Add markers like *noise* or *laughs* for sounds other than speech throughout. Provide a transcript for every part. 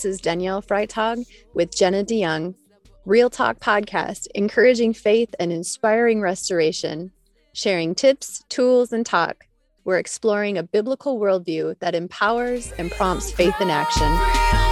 This is Danielle Freitag with Jenna DeYoung, Real Talk Podcast, encouraging faith and inspiring restoration, sharing tips, tools, and talk. We're exploring a biblical worldview that empowers and prompts faith in action.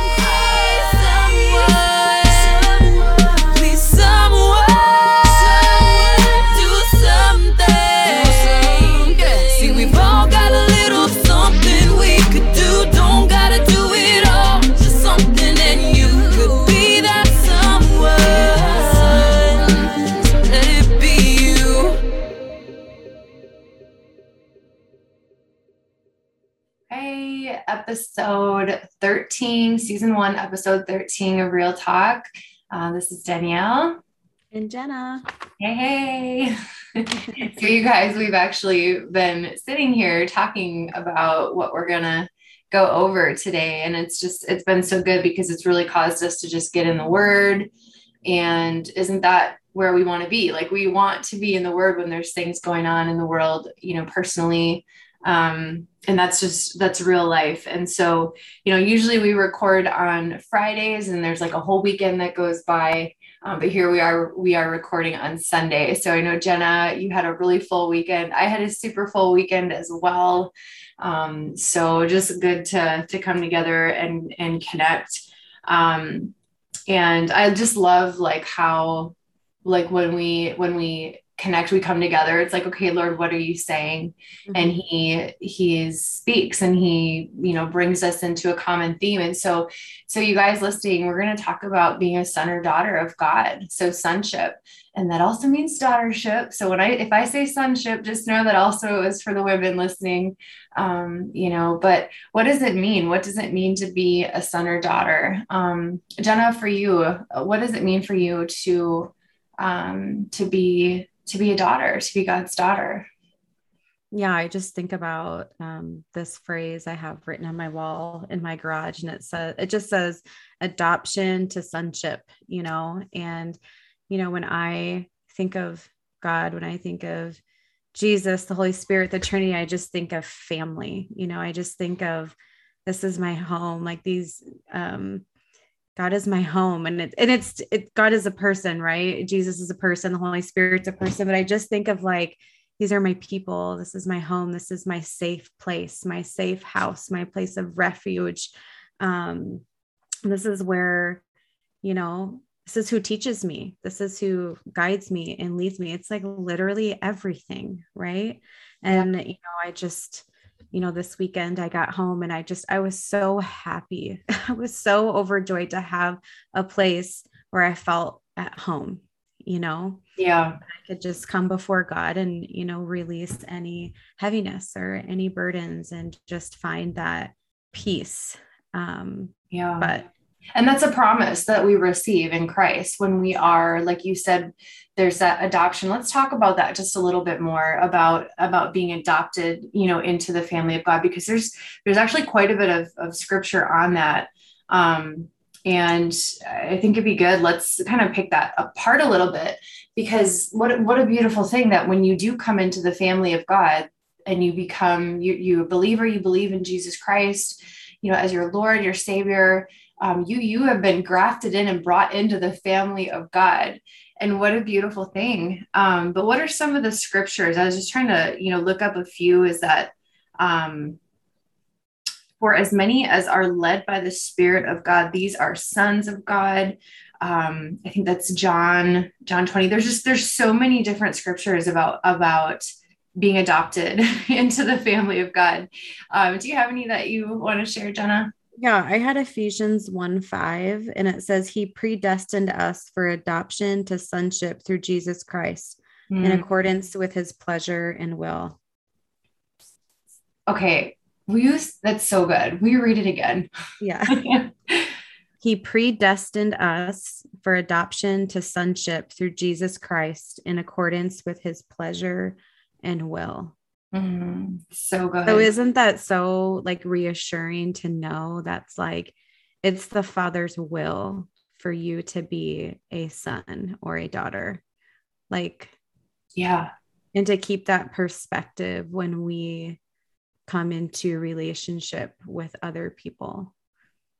Episode 13, season one, episode 13 of Real Talk. Uh, this is Danielle. And Jenna. Hey, hey. *laughs* so, you guys, we've actually been sitting here talking about what we're going to go over today. And it's just, it's been so good because it's really caused us to just get in the word. And isn't that where we want to be? Like, we want to be in the word when there's things going on in the world, you know, personally um, and that's just that's real life. And so you know usually we record on fridays and there's like a whole weekend that goes by. Um, but here we are we are recording on sunday. So i know jenna you had a really full weekend. I had a super full weekend as well. Um, so just good to to come together and and connect. Um, and i just love like how like when we when we connect we come together it's like okay lord what are you saying? Mm-hmm. and he he speaks and he you know brings us into a common theme. And so so you guys listening we're going to talk about being a son or daughter of god. So sonship and that also means daughtership. So when i if i say sonship just know that also is for the women listening um you know but what does it mean? What does it mean to be a son or daughter? Um jenna for you what does it mean for you to um to be to be a daughter, to be God's daughter. Yeah, I just think about um, this phrase I have written on my wall in my garage, and it says it just says adoption to sonship, you know. And you know, when I think of God, when I think of Jesus, the Holy Spirit, the Trinity, I just think of family. You know, I just think of this is my home. Like these um, God is my home and it, and it's it, God is a person, right? Jesus is a person, the Holy Spirit's a person, but I just think of like these are my people, this is my home, this is my safe place, my safe house, my place of refuge. Um this is where you know, this is who teaches me. This is who guides me and leads me. It's like literally everything, right? And yeah. you know, I just you know, this weekend I got home and I just, I was so happy. *laughs* I was so overjoyed to have a place where I felt at home, you know? Yeah. I could just come before God and, you know, release any heaviness or any burdens and just find that peace. Um, yeah. But and that's a promise that we receive in Christ when we are, like you said, there's that adoption. Let's talk about that just a little bit more about about being adopted, you know, into the family of God, because there's there's actually quite a bit of, of scripture on that. Um, and I think it'd be good. Let's kind of pick that apart a little bit because what what a beautiful thing that when you do come into the family of God and you become you you a believer, you believe in Jesus Christ, you know, as your Lord, your Savior, um, you you have been grafted in and brought into the family of God. And what a beautiful thing. Um, but what are some of the scriptures? I was just trying to, you know, look up a few. Is that um, for as many as are led by the Spirit of God, these are sons of God. Um, I think that's John, John 20. There's just there's so many different scriptures about about being adopted *laughs* into the family of God. Um, do you have any that you want to share, Jenna? Yeah, I had Ephesians 1 5, and it says, He predestined us for adoption to sonship through Jesus Christ mm. in accordance with his pleasure and will. Okay, we use that's so good. We read it again? Yeah. *laughs* he predestined us for adoption to sonship through Jesus Christ in accordance with his pleasure and will. Mm-hmm. So good. So isn't that so like reassuring to know that's like it's the father's will for you to be a son or a daughter. Like yeah. And to keep that perspective when we come into relationship with other people.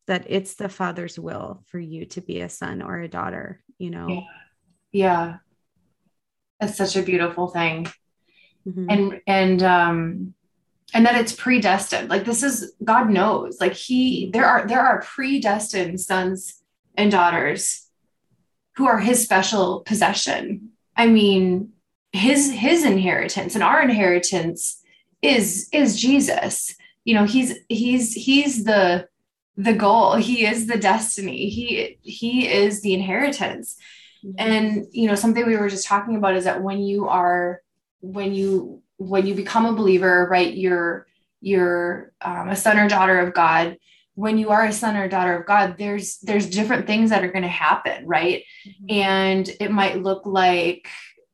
that it's the father's will for you to be a son or a daughter you know yeah, yeah. that's such a beautiful thing mm-hmm. and and um and that it's predestined. Like this is god knows. Like he there are there are predestined sons and daughters who are his special possession. I mean his his inheritance and our inheritance is is jesus. You know he's he's he's the the goal. He is the destiny. He he is the inheritance. Mm-hmm. and you know something we were just talking about is that when you are when you when you become a believer right you're you're um, a son or daughter of god when you are a son or daughter of god there's there's different things that are going to happen right mm-hmm. and it might look like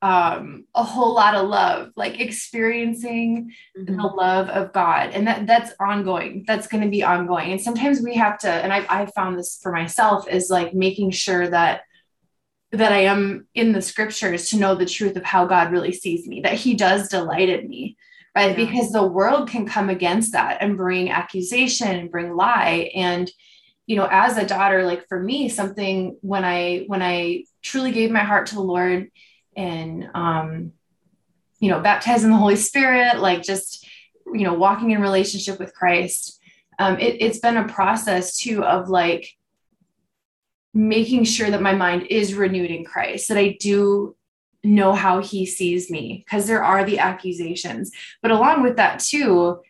um, a whole lot of love, like experiencing mm-hmm. the love of God. And that that's ongoing. That's going to be ongoing. And sometimes we have to, and I, I found this for myself is like making sure that that I am in the scriptures to know the truth of how God really sees me, that he does delight in me, right? Yeah. Because the world can come against that and bring accusation and bring lie. And, you know, as a daughter, like for me, something when I when I truly gave my heart to the Lord and um, you know baptized in the holy spirit like just you know walking in relationship with christ um, it, it's been a process too of like making sure that my mind is renewed in christ that i do know how he sees me because there are the accusations but along with that too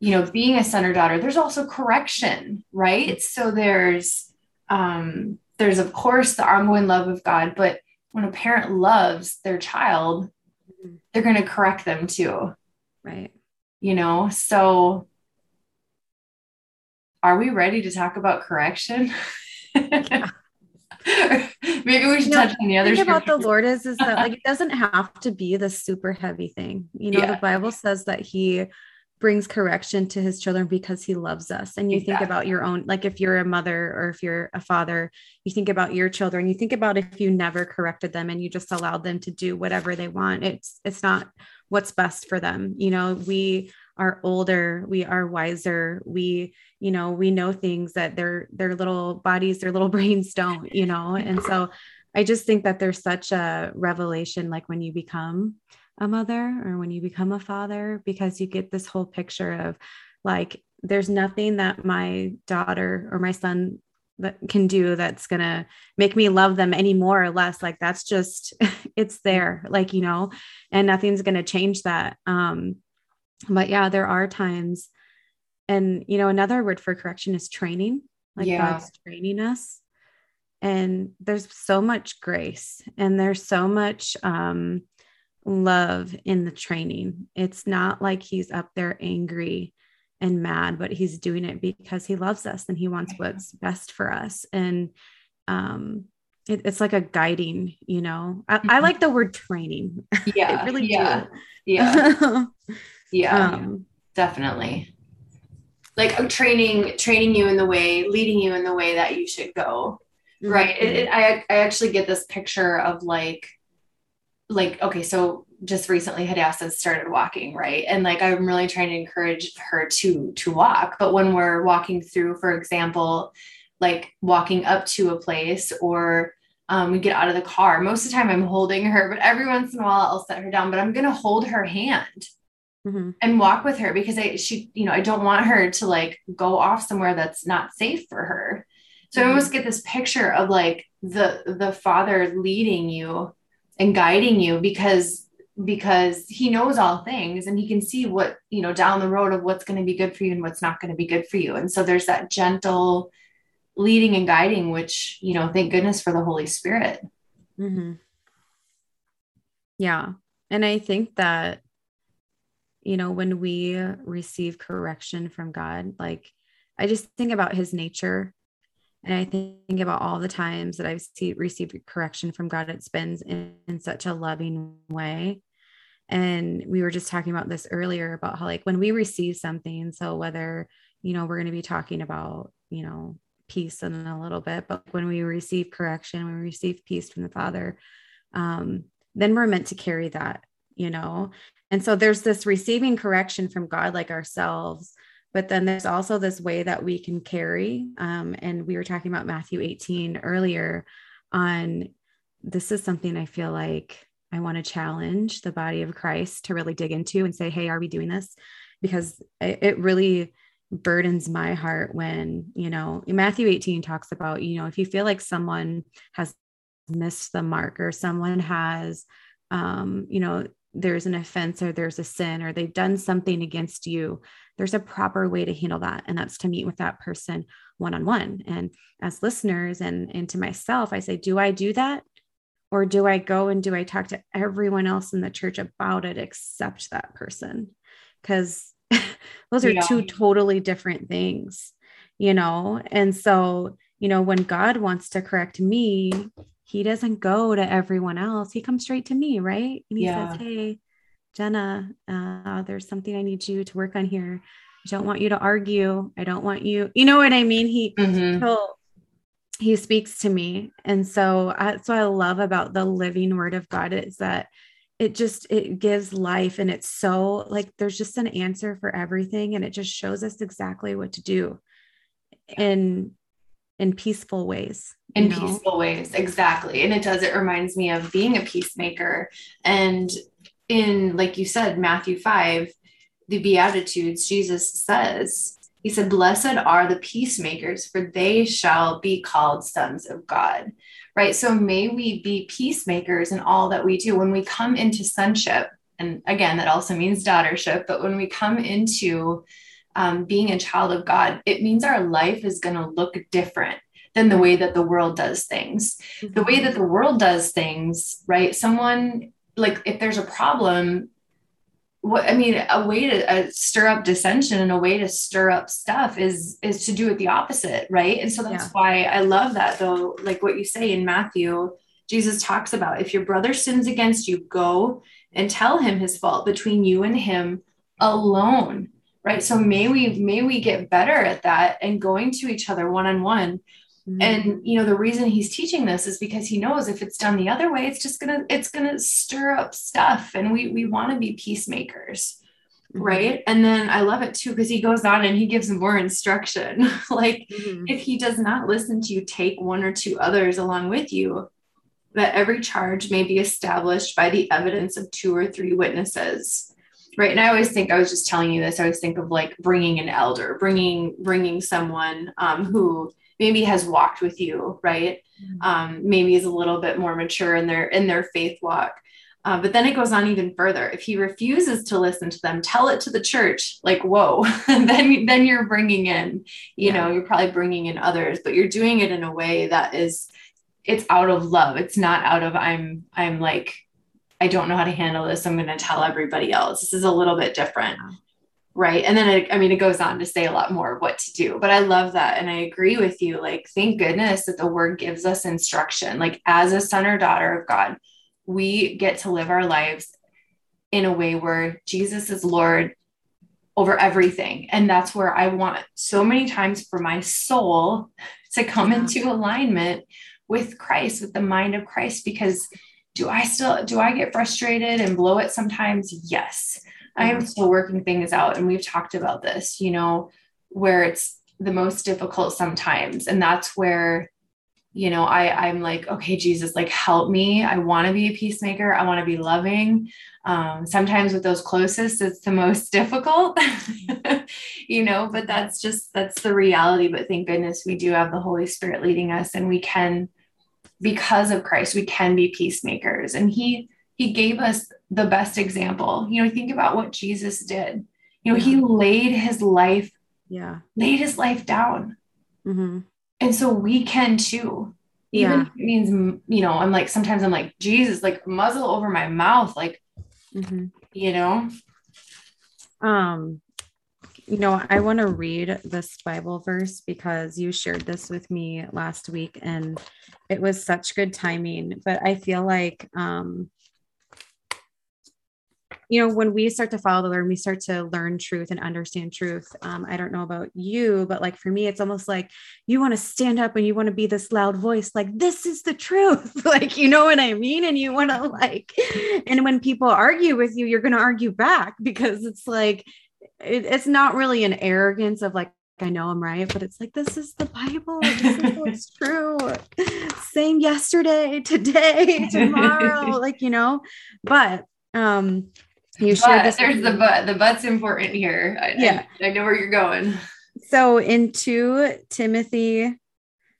you know being a son or daughter there's also correction right so there's um there's of course the ongoing love of god but when a parent loves their child, mm-hmm. they're going to correct them too. Right. You know, so are we ready to talk about correction? *laughs* *laughs* Maybe we should you touch on the other. thing about the Lord is is that like it *laughs* doesn't have to be the super heavy thing. You know, yeah. the Bible says that He brings correction to his children because he loves us. And you exactly. think about your own, like if you're a mother or if you're a father, you think about your children, you think about if you never corrected them and you just allowed them to do whatever they want. It's it's not what's best for them. You know, we are older, we are wiser, we, you know, we know things that their their little bodies, their little *laughs* brains don't, you know. And so I just think that there's such a revelation like when you become a mother or when you become a father because you get this whole picture of like there's nothing that my daughter or my son that can do that's going to make me love them any more or less like that's just *laughs* it's there like you know and nothing's going to change that um but yeah there are times and you know another word for correction is training like yeah. god's training us and there's so much grace and there's so much um love in the training. It's not like he's up there angry and mad, but he's doing it because he loves us and he wants what's best for us. And um, it, it's like a guiding, you know. I, I mm-hmm. like the word training. *laughs* Yeah, really yeah, do. yeah, *laughs* yeah, um, definitely. Like training, training you in the way, leading you in the way that you should go. Mm-hmm. Right. It, it, I I actually get this picture of like like okay so just recently Hadassah started walking right and like i'm really trying to encourage her to to walk but when we're walking through for example like walking up to a place or um, we get out of the car most of the time i'm holding her but every once in a while i'll set her down but i'm going to hold her hand mm-hmm. and walk with her because i she you know i don't want her to like go off somewhere that's not safe for her so mm-hmm. i almost get this picture of like the the father leading you and guiding you because because he knows all things and he can see what you know down the road of what's going to be good for you and what's not going to be good for you and so there's that gentle leading and guiding which you know thank goodness for the holy spirit mm-hmm. yeah and i think that you know when we receive correction from god like i just think about his nature and I think about all the times that I've see, received correction from God, it's been in, in such a loving way. And we were just talking about this earlier about how, like, when we receive something, so whether, you know, we're going to be talking about, you know, peace in a little bit, but when we receive correction, we receive peace from the Father, um, then we're meant to carry that, you know. And so there's this receiving correction from God, like ourselves, but then there's also this way that we can carry um, and we were talking about matthew 18 earlier on this is something i feel like i want to challenge the body of christ to really dig into and say hey are we doing this? Because it, it really burdens my heart when you know matthew 18 talks about you know if you feel like someone has missed the mark or someone has um you know there's an offense or there's a sin or they've done something against you there's a proper way to handle that. And that's to meet with that person one on one and as listeners and and to myself i say do i do that? Or do i go and do i talk to everyone else in the church about it except that person? Because *laughs* those are yeah. two totally different things you know? And so you know when god wants to correct me he doesn't go to everyone else. He comes straight to me, right? And he yeah. says, Hey, Jenna, uh, there's something I need you to work on here. I don't want you to argue. I don't want you, you know what I mean? He, mm-hmm. he speaks to me. And so that's what I love about the living word of God is that it just it gives life and it's so like there's just an answer for everything and it just shows us exactly what to do in in peaceful ways in peaceful ways. Exactly. And it does it reminds me of being a peacemaker. And in like you said matthew 5 the beatitudes jesus says he said blessed are the peacemakers for they shall be called sons of god. Right? So may we be peacemakers in all that we do. When we come into sonship and again that also means daughtership but when we come into um, being a child of God, it means our life is going to look different than the way that the world does things. Mm-hmm. The way that the world does things, right? Someone, like, if there's a problem, what I mean, a way to uh, stir up dissension and a way to stir up stuff is is to do it the opposite, right? And so that's yeah. why I love that, though. Like what you say in Matthew, Jesus talks about if your brother sins against you, go and tell him his fault between you and him alone right so may we may we get better at that and going to each other one on one and you know the reason he's teaching this is because he knows if it's done the other way it's just gonna it's gonna stir up stuff. And we we want to be peacemakers mm-hmm. right? And then i love it too because he goes on and he gives more instruction. *laughs* Like mm-hmm. if he does not listen to you take one or two others along with you that every charge may be established by the evidence of two or three witnesses. Right? And i always think i was just telling you this i always think of like bringing an elder bringing bringing someone um, who maybe has walked with you right mm-hmm. um, maybe is a little bit more mature in their in their faith walk uh, but then it goes on even further if he refuses to listen to them tell it to the church like whoa *laughs* then then you're bringing in you yeah. know you're probably bringing in others but you're doing it in a way that is it's out of love it's not out of i'm i'm like I don't know how to handle this. I'm going to tell everybody else. This is a little bit different. Right. And then, it, I mean, it goes on to say a lot more of what to do, but I love that. And I agree with you. Like, thank goodness that the word gives us instruction. Like, as a son or daughter of God, we get to live our lives in a way where Jesus is Lord over everything. And that's where I want so many times for my soul to come yeah. into alignment with Christ, with the mind of Christ, because do I still do I get frustrated and blow it sometimes? Yes. I am mm-hmm. still working things out and we've talked about this, you know, where it's the most difficult sometimes and that's where you know I I'm like okay Jesus like help me I want to be a peacemaker I want to be loving um, sometimes with those closest it's the most *laughs* difficult *laughs* you know but that's just that's the reality but thank goodness we do have the Holy Spirit leading us and we can because of Christ, we can be peacemakers. And he he gave us the best example. You know, think about what Jesus did. You know, yeah. he laid his life, yeah, laid his life down. Mm-hmm. And so we can too. Even yeah. it means, you know, I'm like, sometimes I'm like, Jesus, like muzzle over my mouth, like, mm-hmm. you know. Um, you know, I want to read this Bible verse because you shared this with me last week and it was such good timing. But I feel like, um, you know, when we start to follow the Lord, we start to learn truth and understand truth. Um, I don't know about you, but like for me, it's almost like you want to stand up and you want to be this loud voice, like, this is the truth. *laughs* like, you know what I mean? And you want to like, and when people argue with you, you're going to argue back because it's like, it, it's not really an arrogance of like I know I'm right, but it's like this is the Bible. This is what's *laughs* true. Same yesterday, today, *laughs* tomorrow, like you know. But um, you shared this. There's the but. The but's important here. I, yeah, I, I know where you're going. So in two Timothy,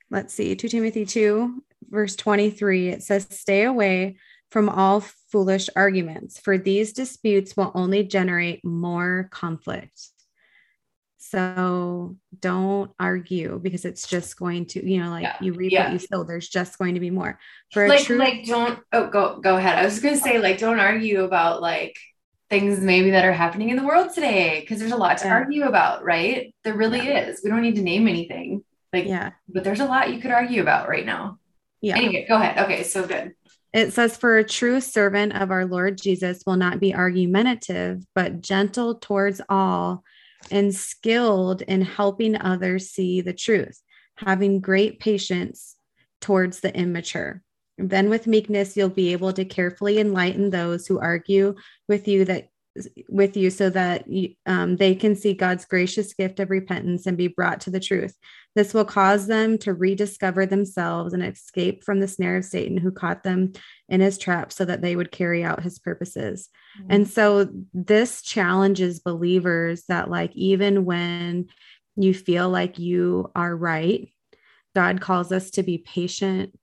let's see, two Timothy two verse twenty three, it says, "Stay away from all foolish arguments, for these disputes will only generate more conflict." So don't argue because it's just going to, you know, like yeah. you reap yeah. what you sow. There's just going to be more. For like, true- like don't oh go go ahead. I was gonna say like don't argue about like things maybe that are happening in the world today because there's a lot to yeah. argue about, right? There really is. We don't need to name anything. Like yeah, but there's a lot you could argue about right now. Yeah. Anyway, go ahead. Okay, so good. It says, For a true servant of our Lord Jesus will not be argumentative, but gentle towards all and skilled in helping others see the truth, having great patience towards the immature. Then, with meekness, you'll be able to carefully enlighten those who argue with you that with you so that um, they can see God's gracious gift of repentance and be brought to the truth. This will cause them to rediscover themselves and escape from the snare of Satan who caught them in his trap so that they would carry out his purposes. Mm-hmm. And so this challenges believers that, like, even when you feel like you are right, God calls us to be patient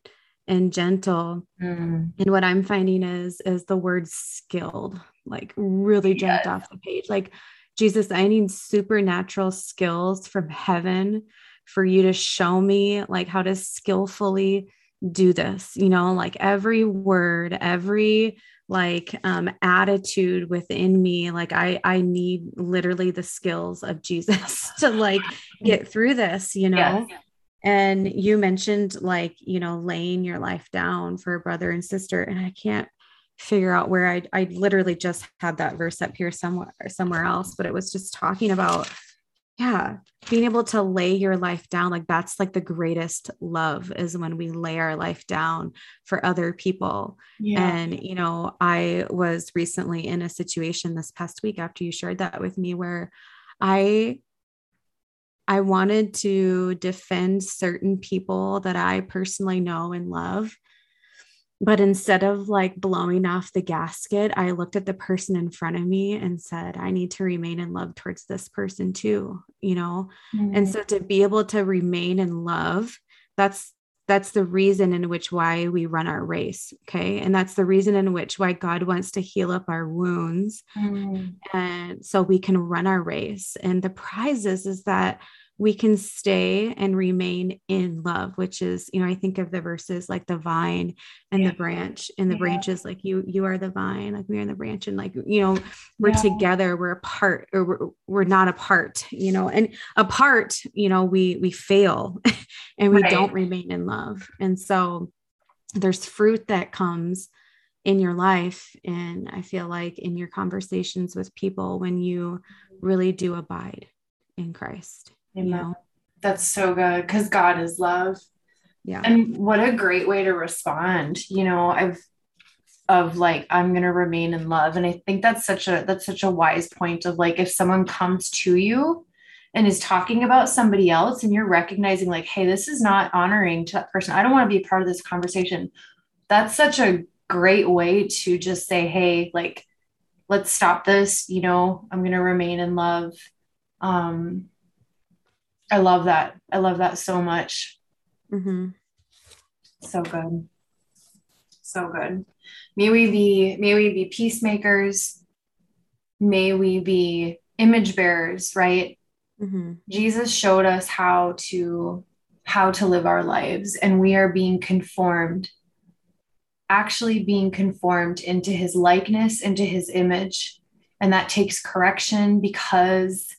and gentle. Mm. And what I'm finding is is the word skilled, like really jumped yes. off the page. Like Jesus, I need supernatural skills from heaven for you to show me like how to skillfully do this, you know, like every word, every like um attitude within me like i i need literally the skills of jesus *laughs* to like *laughs* get through this you know yes. And you mentioned like, you know, laying your life down for a brother and sister. And I can't figure out where I I literally just had that verse up here somewhere somewhere else, but it was just talking about yeah, being able to lay your life down like that's like the greatest love is when we lay our life down for other people. Yeah. And you know, I was recently in a situation this past week after you shared that with me where I I wanted to defend certain people that I personally know and love. But instead of like blowing off the gasket, I looked at the person in front of me and said, I need to remain in love towards this person too, you know? Mm-hmm. And so to be able to remain in love, that's that's the reason in which why we run our race okay? And that's the reason in which why god wants to heal up our wounds. Mm. and so we can run our race. And the prize is is that we can stay and remain in love which is you know i think of the verses like the vine and yeah. the branch and the yeah. branches like you you are the vine like we are the branch and like you know we're yeah. together we're apart or we're, we're not apart you know and apart you know we we fail *laughs* and we right. don't remain in love and so there's fruit that comes in your life and i feel like in your conversations with people when you really do abide in christ Amen. You know? That's so good because God is love. Yeah. And what a great way to respond. You know, I've of like I'm going to remain in love and I think that's such a that's such a wise point of like if someone comes to you and is talking about somebody else and you're recognizing like hey this is not honoring to that person. I don't want to be a part of this conversation. That's such a great way to just say hey like let's stop this, you know, I'm going to remain in love. Um I love that. I love that so much. Mm-hmm. So good. So good. May we be, may we be peacemakers. May we be image bearers, right? Mm-hmm. Jesus showed us how to how to live our lives and we are being conformed actually being conformed into his likeness into his image and that takes correction because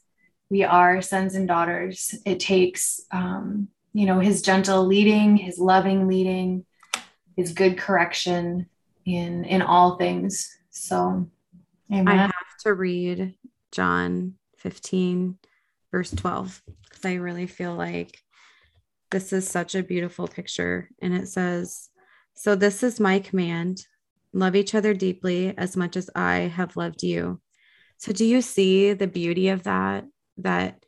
we are sons and daughters. It takes, um, you know, his gentle leading, his loving leading, his good correction in in all things. So, amen. I have to read John 15, verse 12, because I really feel like this is such a beautiful picture. And it says, So this is my command love each other deeply as much as I have loved you. So, do you see the beauty of that? That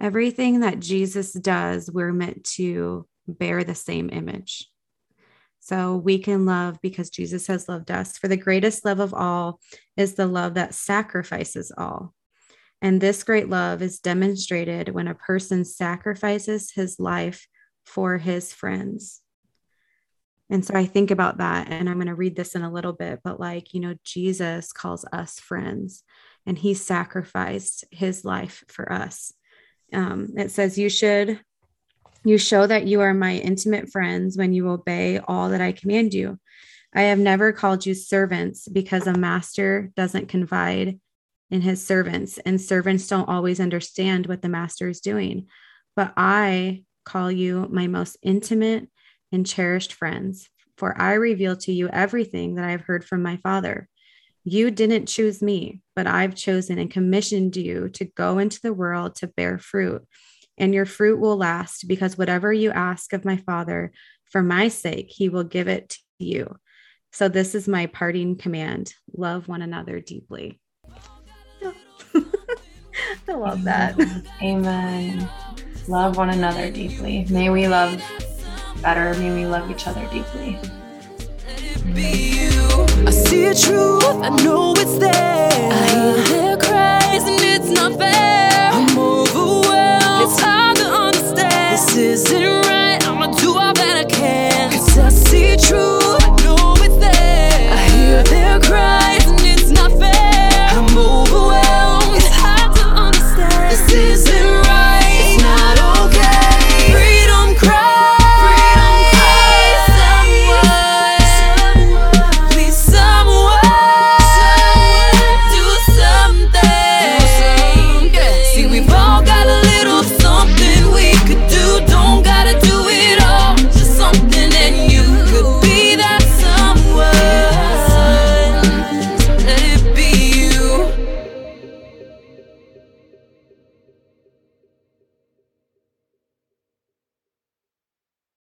everything that Jesus does, we're meant to bear the same image. So we can love because Jesus has loved us. For the greatest love of all is the love that sacrifices all. And this great love is demonstrated when a person sacrifices his life for his friends. And so I think about that, and I'm going to read this in a little bit, but like, you know, Jesus calls us friends, and he sacrificed his life for us. Um, it says, You should you show that you are my intimate friends when you obey all that I command you. I have never called you servants because a master doesn't confide in his servants, and servants don't always understand what the master is doing. But I call you my most intimate and cherished friends, for I reveal to you everything that I have heard from my Father. You didn't choose me, but I've chosen and commissioned you to go into the world to bear fruit and your fruit will last because whatever you ask of my Father for my sake, he will give it to you. So, this is my parting command love one another deeply. *laughs* I love that. Amen. Love one another deeply. May we love better. May we love each other deeply. I see a truth, I know it's there. I hear their cries and it's not fair. I'm overwhelmed, it's hard to understand. This isn't right, I'ma do all that I can. Cause I see truth.